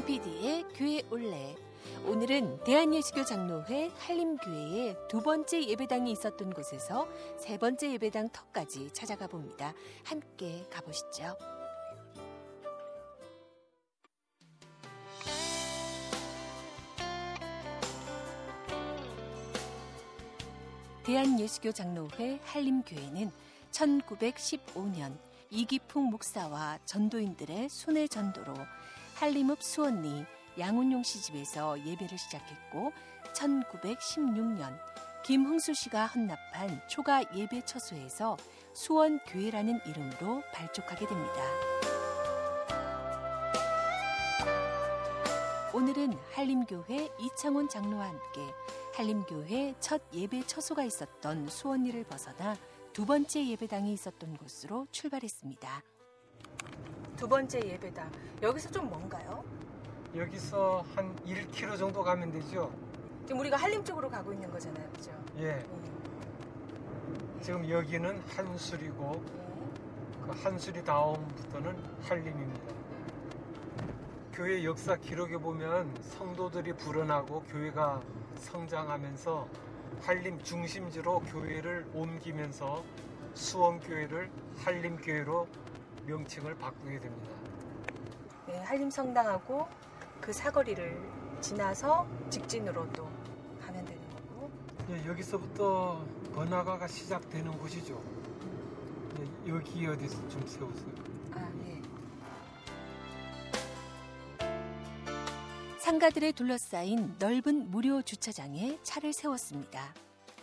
MPD의 교회 올레. 오늘은 대한예수교 장로회 한림교회의 두 번째 예배당이 있었던 곳에서 세 번째 예배당 턱까지 찾아가 봅니다. 함께 가보시죠. 대한예수교 장로회 한림교회는 1915년 이기풍 목사와 전도인들의 순회 전도로 한림읍 수원리 양운용 씨 집에서 예배를 시작했고 1916년 김흥수 씨가 헌납한 초가 예배 처소에서 수원 교회라는 이름으로 발족하게 됩니다. 오늘은 한림교회 이창훈 장로와 함께 한림교회 첫 예배 처소가 있었던 수원리를 벗어나 두 번째 예배당이 있었던 곳으로 출발했습니다. 두 번째 예배당 여기서 좀 먼가요? 여기서 한 1km 정도 가면 되죠. 지금 우리가 한림 쪽으로 가고 있는 거잖아요, 그죠? 예. 지금 여기는 한술이고 그 한술이 다음부터는 한림입니다. 교회 역사 기록에 보면 성도들이 불어나고 교회가 성장하면서 한림 중심지로 교회를 옮기면서 수원교회를 한림교회로 명칭을 바꾸게 됩니다. 네, 한림 성당하고 그 사거리를 지나서 직진으로 또 가면 되는 거고. 예, 여기서부터 번화가가 시작되는 곳이죠. 예, 여기 어디서 좀 세우세요. 아, 네. 상가들에 둘러싸인 넓은 무료 주차장에 차를 세웠습니다.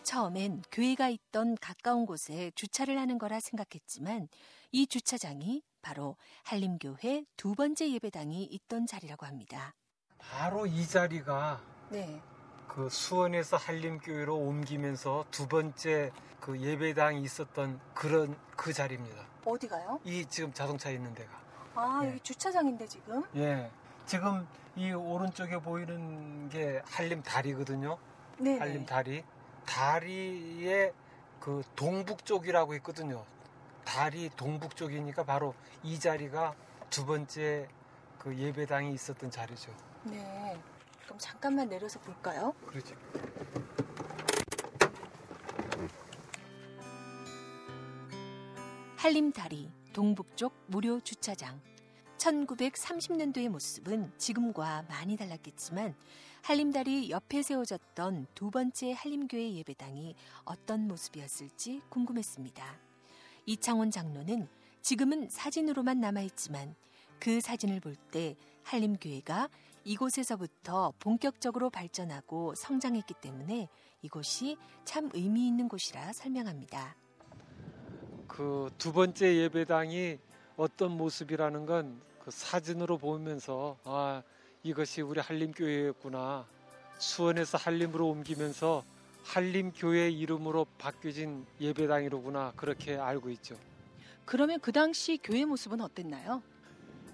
처음엔 교회가 있던 가까운 곳에 주차를 하는 거라 생각했지만 이 주차장이 바로 한림교회 두 번째 예배당이 있던 자리라고 합니다. 바로 이 자리가 네. 그 수원에서 한림교회로 옮기면서 두 번째 그 예배당이 있었던 그런 그 자리입니다. 어디가요? 이 지금 자동차 있는 데가. 아, 네. 여기 주차장인데 지금? 예. 지금 이 오른쪽에 보이는 게 한림 다리거든요. 네. 한림 다리. 다리의 그 동북 쪽이라고 했거든요. 다리 동북 쪽이니까 바로 이 자리가 두 번째 그 예배당이 있었던 자리죠. 네. 그럼 잠깐만 내려서 볼까요? 그렇죠. 한림다리 동북쪽 무료 주차장. 1930년도의 모습은 지금과 많이 달랐겠지만 한림다리 옆에 세워졌던 두 번째 한림교회 예배당이 어떤 모습이었을지 궁금했습니다. 이창원 장로는 지금은 사진으로만 남아있지만 그 사진을 볼 때 한림교회가 이곳에서부터 본격적으로 발전하고 성장했기 때문에 이곳이 참 의미 있는 곳이라 설명합니다. 그 두 번째 예배당이 어떤 모습이라는 건 그 사진으로 보면서 아 이것이 우리 한림교회였구나 수원에서 한림으로 옮기면서 한림교회 이름으로 바뀌어진 예배당이로구나 그렇게 알고 있죠. 그러면 그 당시 교회 모습은 어땠나요?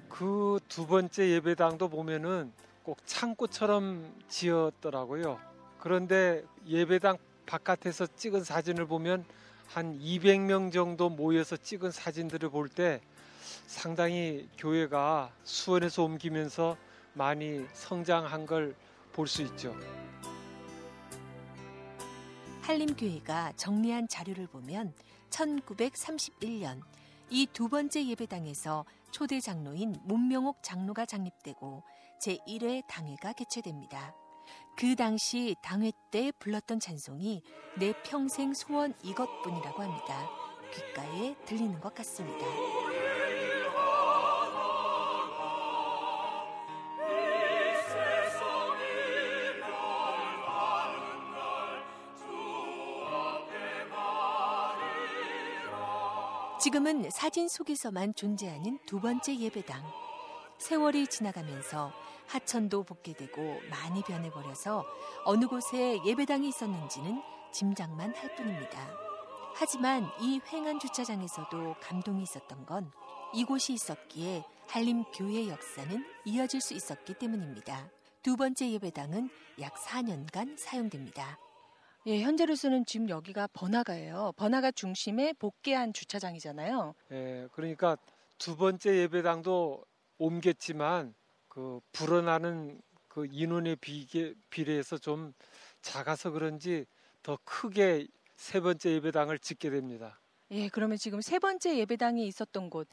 그 두 번째 예배당도 보면은 꼭 창고처럼 지었더라고요. 그런데 예배당 바깥에서 찍은 사진을 보면 한 200명 정도 모여서 찍은 사진들을 볼 때 상당히 교회가 수원에서 옮기면서 많이 성장한 걸 볼 수 있죠. 한림교회가 정리한 자료를 보면 1931년 이 두 번째 예배당에서 초대 장로인 문명옥 장로가 장립되고 제1회 당회가 개최됩니다. 그 당시 당회 때 불렀던 찬송이 내 평생 소원 이것뿐이라고 합니다. 귓가에 들리는 것 같습니다. 지금은 사진 속에서만 존재하는 두 번째 예배당. 세월이 지나가면서 하천도 복개되고 많이 변해버려서 어느 곳에 예배당이 있었는지는 짐작만 할 뿐입니다. 하지만 이 횡한 주차장에서도 감동이 있었던 건 이곳이 있었기에 한림 교회 역사는 이어질 수 있었기 때문입니다. 두 번째 예배당은 약 4년간 사용됩니다. 예, 현재로서는 지금 여기가 번화가예요. 번화가 중심의 복개한 주차장이잖아요. 예, 그러니까 두 번째 예배당도 옮겼지만 그 불어나는 그 인원에 비게, 비례해서 좀 작아서 그런지 더 크게 세 번째 예배당을 짓게 됩니다. 예, 그러면 지금 세 번째 예배당이 있었던 곳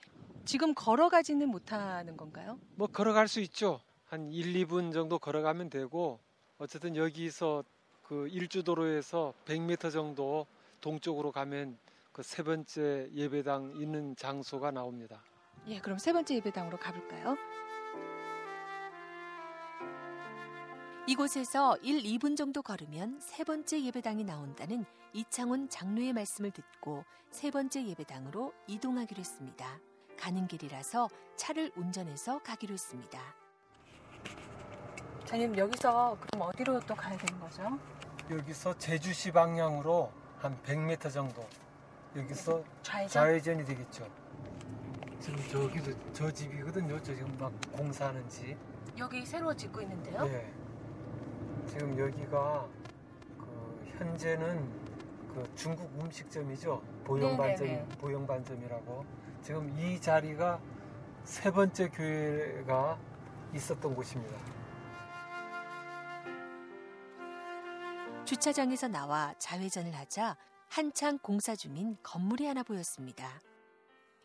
지금 걸어가지는 못하는 건가요? 뭐 걸어갈 수 있죠. 한 1, 2분 정도 걸어가면 되고 어쨌든 여기서 그 일주도로에서 100m 정도 동쪽으로 가면 그 세 번째 예배당 있는 장소가 나옵니다. 예, 그럼 세 번째 예배당으로 가볼까요? 이곳에서 1, 2분 정도 걸으면 세 번째 예배당이 나온다는 이창훈 장로의 말씀을 듣고 세 번째 예배당으로 이동하기로 했습니다. 가는 길이라서 차를 운전해서 가기로 했습니다. 자님 여기서 그럼 어디로 또 가야 되는 거죠? 여기서 제주시 방향으로 한 100m 정도 여기서 좌회전? 좌회전 이 되겠죠. 지금 저기도 저 집이거든요. 저 지금 막 공사하는 집. 여기 새로 짓고 있는데요. 네. 지금 여기가 그 현재는 그 중국 음식점이죠. 보영반점 네네네. 보영반점이라고. 지금 이 자리가 세 번째 교회가 있었던 곳입니다. 주차장에서 나와 좌회전을 하자 한창 공사 중인 건물이 하나 보였습니다.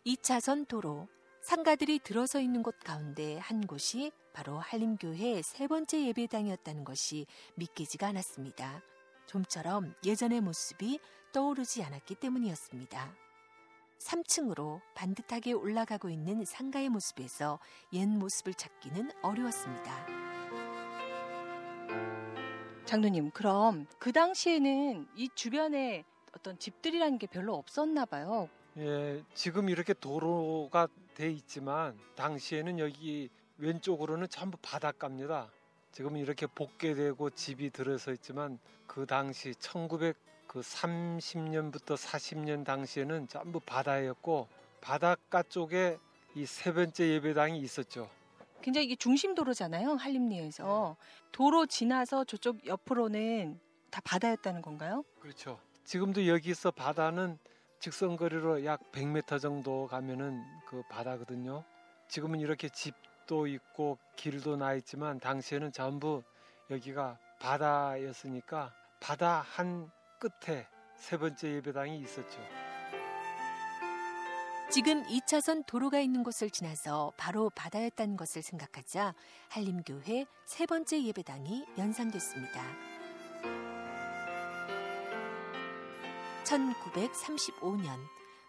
2차선 도로, 상가들이 들어서 있는 곳 가운데 한 곳이 바로 한림교회 세 번째 예배당이었다는 것이 믿기지가 않았습니다. 좀처럼 예전의 모습이 떠오르지 않았기 때문이었습니다. 3층으로 반듯하게 올라가고 있는 상가의 모습에서 옛 모습을 찾기는 어려웠습니다. 장로님, 그럼 그 당시에는 이 주변에 어떤 집들이라는 게 별로 없었나 봐요. 예, 지금 이렇게 도로가 돼 있지만 당시에는 여기 왼쪽으로는 전부 바닷가입니다. 지금 이렇게 복개되고 집이 들어서 있지만 그 당시 1930년부터 40년 당시에는 전부 바다였고 바닷가 쪽에 이 세 번째 예배당이 있었죠. 굉장히 이게 중심 도로잖아요, 한림리에서. 도로 지나서 저쪽 옆으로는 다 바다였다는 건가요? 그렇죠. 지금도 여기서 바다는 직선 거리로 약 100m 정도 가면은 그 바다거든요. 지금은 이렇게 집도 있고 길도 나 있지만 당시에는 전부 여기가 바다였으니까 바다 한 끝에 세 번째 예배당이 있었죠. 지금 2차선 도로가 있는 곳을 지나서 바로 바다였다는 것을 생각하자 한림교회 세 번째 예배당이 연상됐습니다. 1935년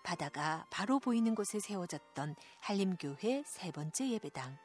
바다가 바로 보이는 곳에 세워졌던 한림교회 세 번째 예배당.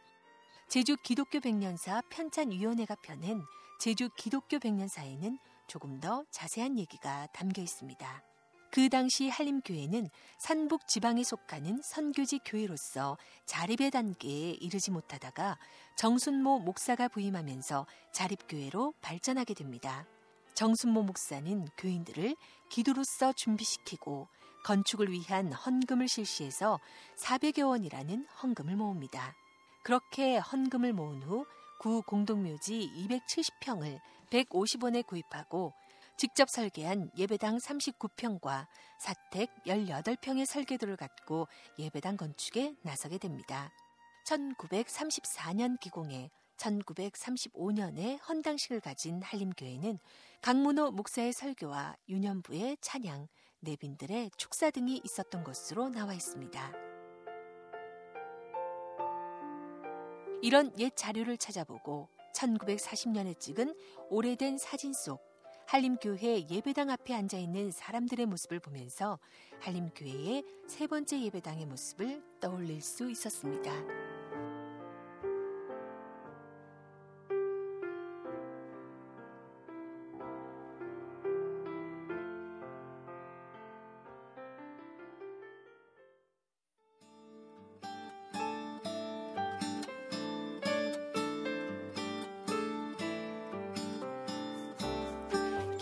제주 기독교 백년사 편찬위원회가 펴낸 제주 기독교 백년사에는 조금 더 자세한 얘기가 담겨 있습니다. 그 당시 한림교회는 산북 지방에 속하는 선교지 교회로서 자립의 단계에 이르지 못하다가 정순모 목사가 부임하면서 자립교회로 발전하게 됩니다. 정순모 목사는 교인들을 기도로서 준비시키고 건축을 위한 헌금을 실시해서 400여 원이라는 헌금을 모읍니다. 그렇게 헌금을 모은 후 구 공동묘지 270평을 150원에 구입하고 직접 설계한 예배당 39평과 사택 18평의 설계도를 갖고 예배당 건축에 나서게 됩니다. 1934년 기공에 1935년에 헌당식을 가진 한림교회는 강문호 목사의 설교와 유년부의 찬양, 내빈들의 축사 등이 있었던 것으로 나와 있습니다. 이런 옛 자료를 찾아보고 1940년에 찍은 오래된 사진 속 한림교회 예배당 앞에 앉아 있는 사람들의 모습을 보면서 한림교회의 세 번째 예배당의 모습을 떠올릴 수 있었습니다.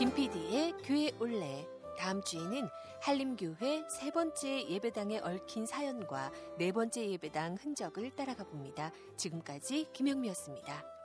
김PD의 교회 올레 다음 주에는 한림교회 세 번째 예배당에 얽힌 사연과 네 번째 예배당 흔적을 따라가 봅니다. 지금까지 김영미였습니다.